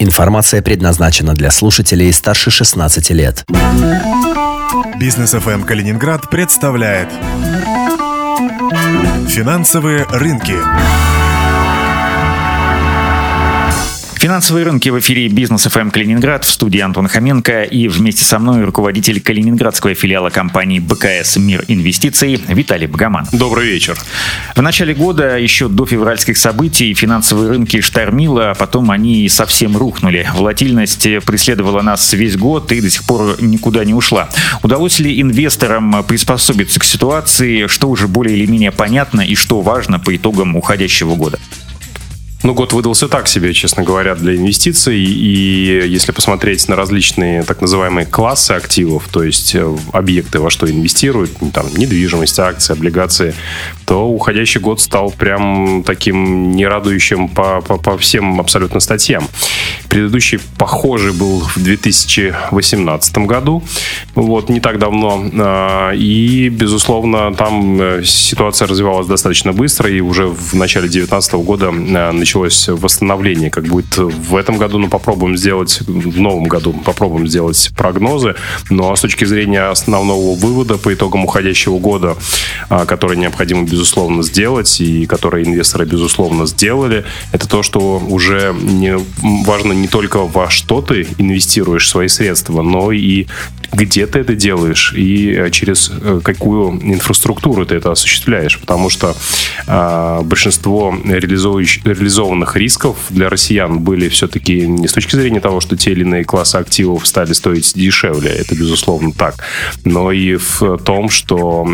Информация предназначена для слушателей старше 16 лет. Бизнес ФМ Калининград представляет Финансовые рынки. Финансовые рынки в эфире Бизнес ФМ Калининград в студии Антон Хоменко и вместе со мной руководитель калининградского филиала компании БКС «Мир инвестиций» Виталий Богоман. Добрый вечер. В начале года, еще до февральских событий, финансовые рынки штормило, а потом они совсем рухнули. Волатильность преследовала нас весь год и до сих пор никуда не ушла. Удалось ли инвесторам приспособиться к ситуации, что уже более или менее понятно и что важно по итогам уходящего года? Ну, год выдался так себе, честно говоря, для инвестиций. И если посмотреть на различные так называемые классы активов, то есть э, объекты, во что инвестируют, ну, там, недвижимость, акции, облигации, то уходящий год стал прям таким нерадующим по, по, по всем абсолютно статьям. Предыдущий похожий был в 2018 году, вот, не так давно. А, и, безусловно, там э, ситуация развивалась достаточно быстро, и уже в начале 2019 года э, началось восстановление, как будет в этом году, ну, попробуем сделать, в новом году попробуем сделать прогнозы, но с точки зрения основного вывода по итогам уходящего года, а, который необходимо, безусловно, сделать, и которые инвесторы, безусловно, сделали, это то, что уже не, важно не только во что ты инвестируешь свои средства, но и где ты это делаешь и э, через э, какую инфраструктуру ты это осуществляешь. Потому что э, большинство реализованных рисков для россиян были все-таки не с точки зрения того, что те или иные классы активов стали стоить дешевле, это безусловно так, но и в том, что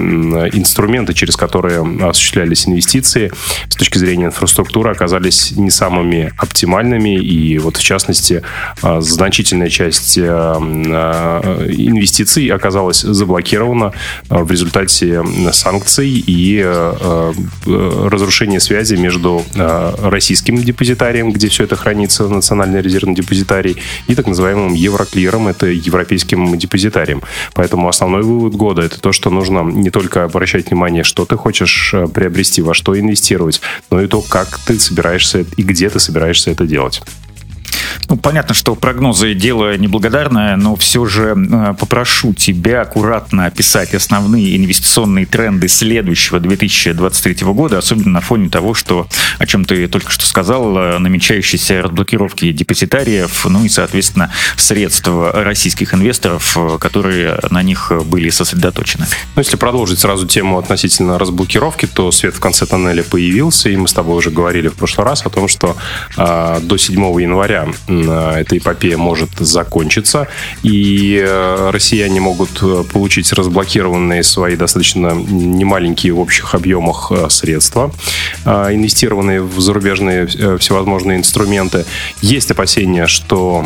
инструменты, через которые осуществлялись инвестиции, с точки зрения инфраструктуры оказались не самыми оптимальными. И вот в частности, э, значительная часть инвестиций оказалась заблокирована э, в результате санкций и э, э, разрушения связи между российским депозитарием, где все это хранится, национальный резервный депозитарий, и так называемым евроклиром, это европейским депозитарием. Поэтому основной вывод года это то, что нужно не только обращать внимание, что ты хочешь приобрести, во что инвестировать, но и то, как ты собираешься и где ты собираешься это делать. Ну, понятно, что прогнозы дело неблагодарное, но все же э, попрошу тебя аккуратно описать основные инвестиционные тренды следующего 2023 года, особенно на фоне того, что, о чем ты только что сказал, э, намечающиеся разблокировки депозитариев, ну и, соответственно, средств российских инвесторов, э, которые на них были сосредоточены. Ну, если продолжить сразу тему относительно разблокировки, то свет в конце тоннеля появился, и мы с тобой уже говорили в прошлый раз о том, что э, до 7 января эта эпопея может закончиться, и э, россияне могут э, получить разблокированные свои достаточно немаленькие в общих объемах э, средства, инвестированные в зарубежные всевозможные инструменты. Есть опасения, что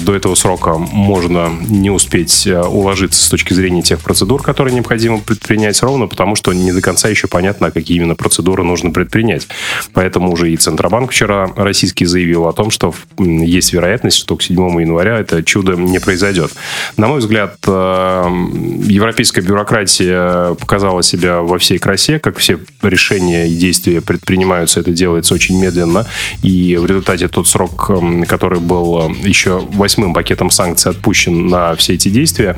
до этого срока можно не успеть уложиться с точки зрения тех процедур, которые необходимо предпринять, ровно потому, что не до конца еще понятно, какие именно процедуры нужно предпринять. Поэтому уже и Центробанк вчера российский заявил о том, что есть вероятность, что к 7 января это чудо не произойдет. На мой взгляд, э, европейская бюрократия показала себя во всей красе, как все решения и действия предпринимаются, это делается очень медленно, и в результате тот срок, который был э, еще восьмым пакетом санкций отпущен на все эти действия,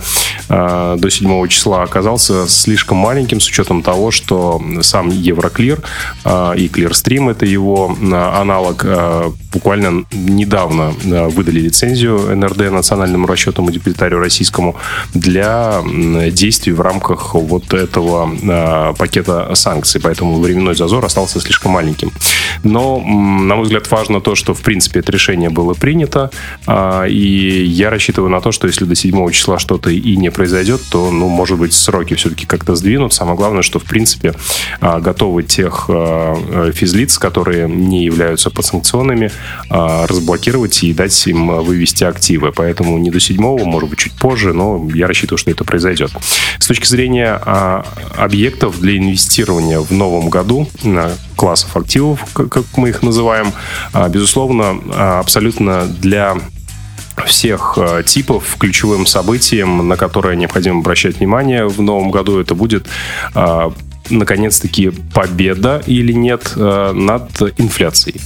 э, до 7 числа оказался слишком маленьким с учетом того, что сам Евроклир и Clearstream, это его аналог, буквально недавно выдали лицензию НРД, национальному расчетному депозитарию российскому, для действий в рамках вот этого а, пакета санкций. Поэтому временной зазор остался слишком маленьким. Но, на мой взгляд, важно то, что, в принципе, это решение было принято. А, и я рассчитываю на то, что если до 7 числа что-то и не произойдет, то, ну, может быть, сроки все-таки как-то сдвинут. Самое главное, что, в принципе, а, готовы тех физлиц, которые не являются подсанкционными, разблокировать и дать им вывести активы. Поэтому не до седьмого, может быть, чуть позже, но я рассчитываю, что это произойдет. С точки зрения а, объектов для инвестирования в новом году, классов активов, как мы их называем, а, безусловно, а, абсолютно для всех типов ключевым событием, на которое необходимо обращать внимание в новом году, это будет наконец-таки победа или нет над инфляцией.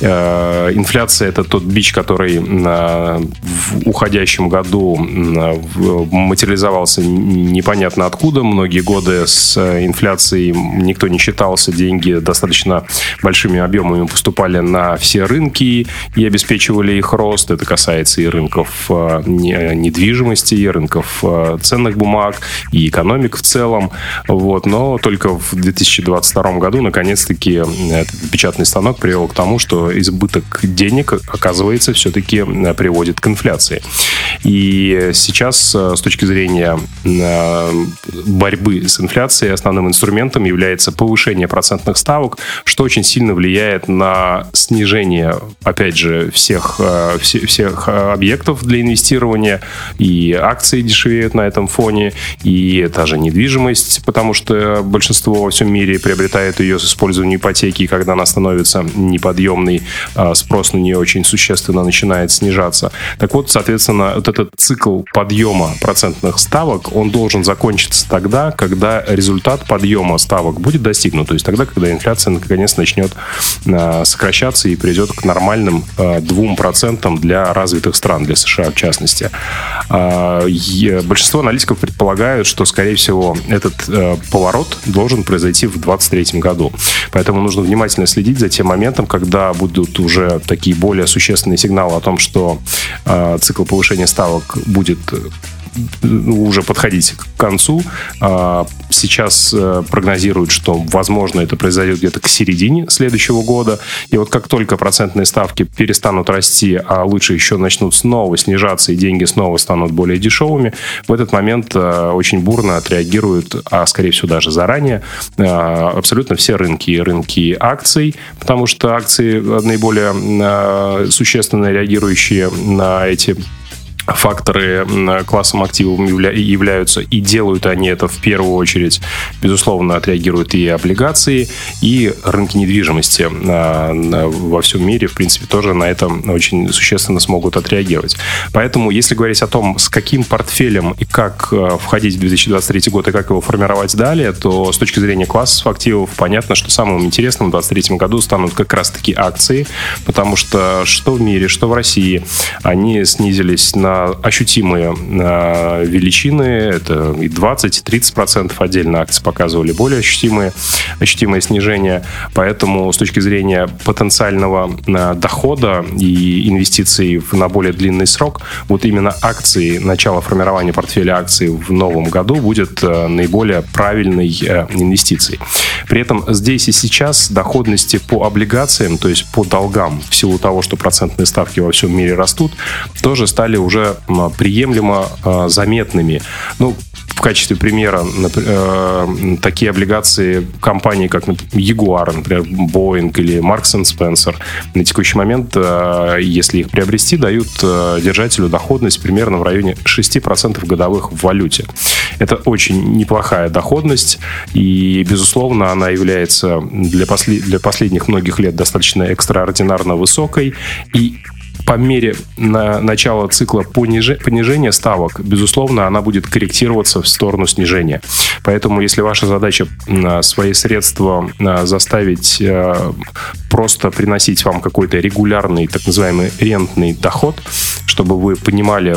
Инфляция – это тот бич, который в уходящем году материализовался непонятно откуда. Многие годы с инфляцией никто не считался, деньги достаточно большими объемами поступали на все рынки и обеспечивали их рост. Это касается и рынков недвижимости, и рынков ценных бумаг, и экономик в целом. Вот. Но только в 2022 году, наконец-таки, этот печатный станок привел к тому, что избыток денег, оказывается, все-таки приводит к инфляции. И сейчас, с точки зрения борьбы с инфляцией, основным инструментом является повышение процентных ставок, что очень сильно влияет на снижение, опять же, всех, всех объектов для инвестирования, и акции дешевеют на этом фоне, и та же недвижимость, потому что большинство во всем мире приобретает ее с использованием ипотеки, когда она становится неподъемной, а, спрос на нее очень существенно начинает снижаться. Так вот, соответственно, вот этот цикл подъема процентных ставок, он должен закончиться тогда, когда результат подъема ставок будет достигнут, то есть тогда, когда инфляция наконец начнет а, сокращаться и придет к нормальным 2% а, для развитых стран, для США в частности. Большинство аналитиков предполагают, что, скорее всего, этот э, поворот должен произойти в 2023 году. Поэтому нужно внимательно следить за тем моментом, когда будут уже такие более существенные сигналы о том, что э, цикл повышения ставок будет ну, уже подходить к концу. А, сейчас э, прогнозируют, что, возможно, это произойдет где-то к середине следующего года. И вот как только процентные ставки перестанут расти, а лучше еще начнут снова снижаться, и деньги снова станут более дешевыми, в этот момент э, очень бурно отреагируют, а скорее всего даже заранее, э, абсолютно все рынки. Рынки акций, потому что акции наиболее существенно реагирующие на эти факторы классом активов являются, и делают они это в первую очередь, безусловно, отреагируют и облигации, и рынки недвижимости а, во всем мире, в принципе, тоже на это очень существенно смогут отреагировать. Поэтому, если говорить о том, с каким портфелем и как а, входить в 2023 год и как его формировать далее, то с точки зрения классов активов понятно, что самым интересным в 2023 году станут как раз-таки акции, потому что что в мире, что в России, они снизились на ощутимые а, величины, это и 20, и 30 процентов отдельно. Акции показывали более ощутимые, ощутимые снижения, поэтому с точки зрения потенциального а, дохода и инвестиций на более длинный срок, вот именно акции, начало формирования портфеля акций в новом году будет а, наиболее правильной инвестицией. При этом здесь и сейчас доходности по облигациям, то есть по долгам, в силу того, что процентные ставки во всем мире растут, тоже стали уже приемлемо а, заметными. Ну, в качестве примера э, такие облигации компаний, как Jaguar, например, Boeing или Marks Spencer, на текущий момент, э, если их приобрести, дают э, держателю доходность примерно в районе 6% годовых в валюте. Это очень неплохая доходность, и, безусловно, она является для, после, для последних многих лет достаточно экстраординарно высокой, и по мере на начала цикла понижения ставок, безусловно, она будет корректироваться в сторону снижения. Поэтому, если ваша задача свои средства заставить э, просто приносить вам какой-то регулярный, так называемый рентный доход, чтобы вы понимали,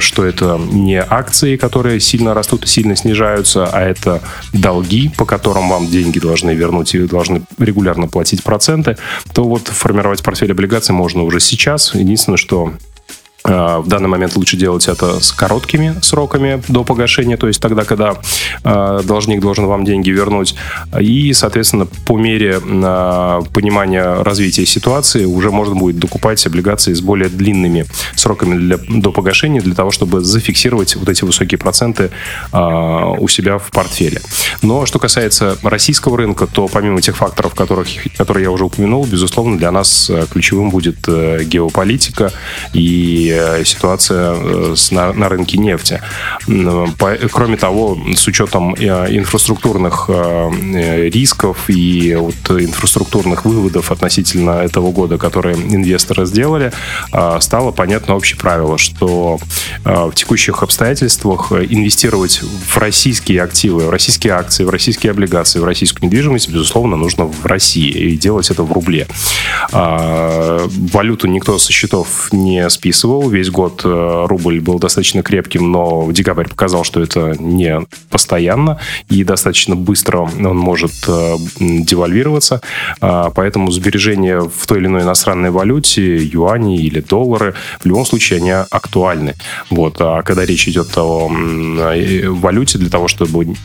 что это не акции, которые сильно растут и сильно снижаются, а это долги, по которым вам деньги должны вернуть и вы должны регулярно платить проценты, то вот формировать портфель облигаций можно уже сейчас. Единственное, что в данный момент лучше делать это с короткими сроками до погашения, то есть тогда, когда э, должник должен вам деньги вернуть. И, соответственно, по мере э, понимания развития ситуации уже можно будет докупать облигации с более длинными сроками для, до погашения для того, чтобы зафиксировать вот эти высокие проценты у себя в портфеле. Но что касается российского рынка, то помимо тех факторов, которых, которые я уже упомянул, безусловно, для нас ключевым будет геополитика и и ситуация на, на рынке нефти. Кроме того, с учетом инфраструктурных рисков и вот инфраструктурных выводов относительно этого года, которые инвесторы сделали, стало понятно общее правило, что в текущих обстоятельствах инвестировать в российские активы, в российские акции, в российские облигации, в российскую недвижимость, безусловно, нужно в России и делать это в рубле. Валюту никто со счетов не списывал. Весь год э, рубль был достаточно крепким, но декабрь показал, что это не постоянно и достаточно быстро он может э, девальвироваться. А, поэтому сбережения в той или иной иностранной валюте, юани или доллары, в любом случае они актуальны. Вот. А когда речь идет о валюте, для того, чтобы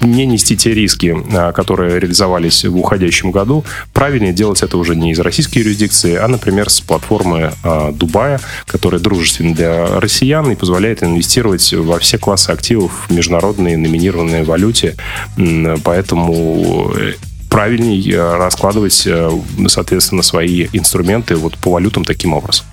не нести те риски, а, которые реализовались в уходящем году, правильнее делать это уже не из российской юрисдикции, а, например, с платформы а, Дубая, которая дружественна для россиян и позволяет инвестировать во все классы активов в международные номинированные валюте. Поэтому э, правильней э, раскладывать, э, соответственно, свои инструменты вот по валютам таким образом.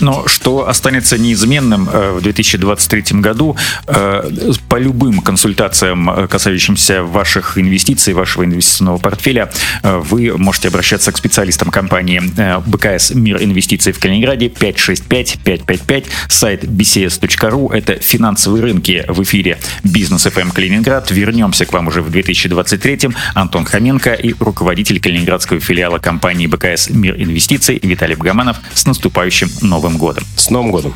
Но что останется неизменным э, в 2023 году, э, по любым консультациям, э, касающимся ваших инвестиций, вашего инвестиционного портфеля, вы можете обращаться к специалистам компании БКС «Мир инвестиций» в Калининграде 565-555, сайт bcs.ru. Это финансовые рынки в эфире «Бизнес FM Калининград». Вернемся к вам уже в 2023 Антон Хоменко и руководитель калининградского филиала компании БКС «Мир инвестиций» Виталий Богоманов с наступающим Новым годом. С Новым годом!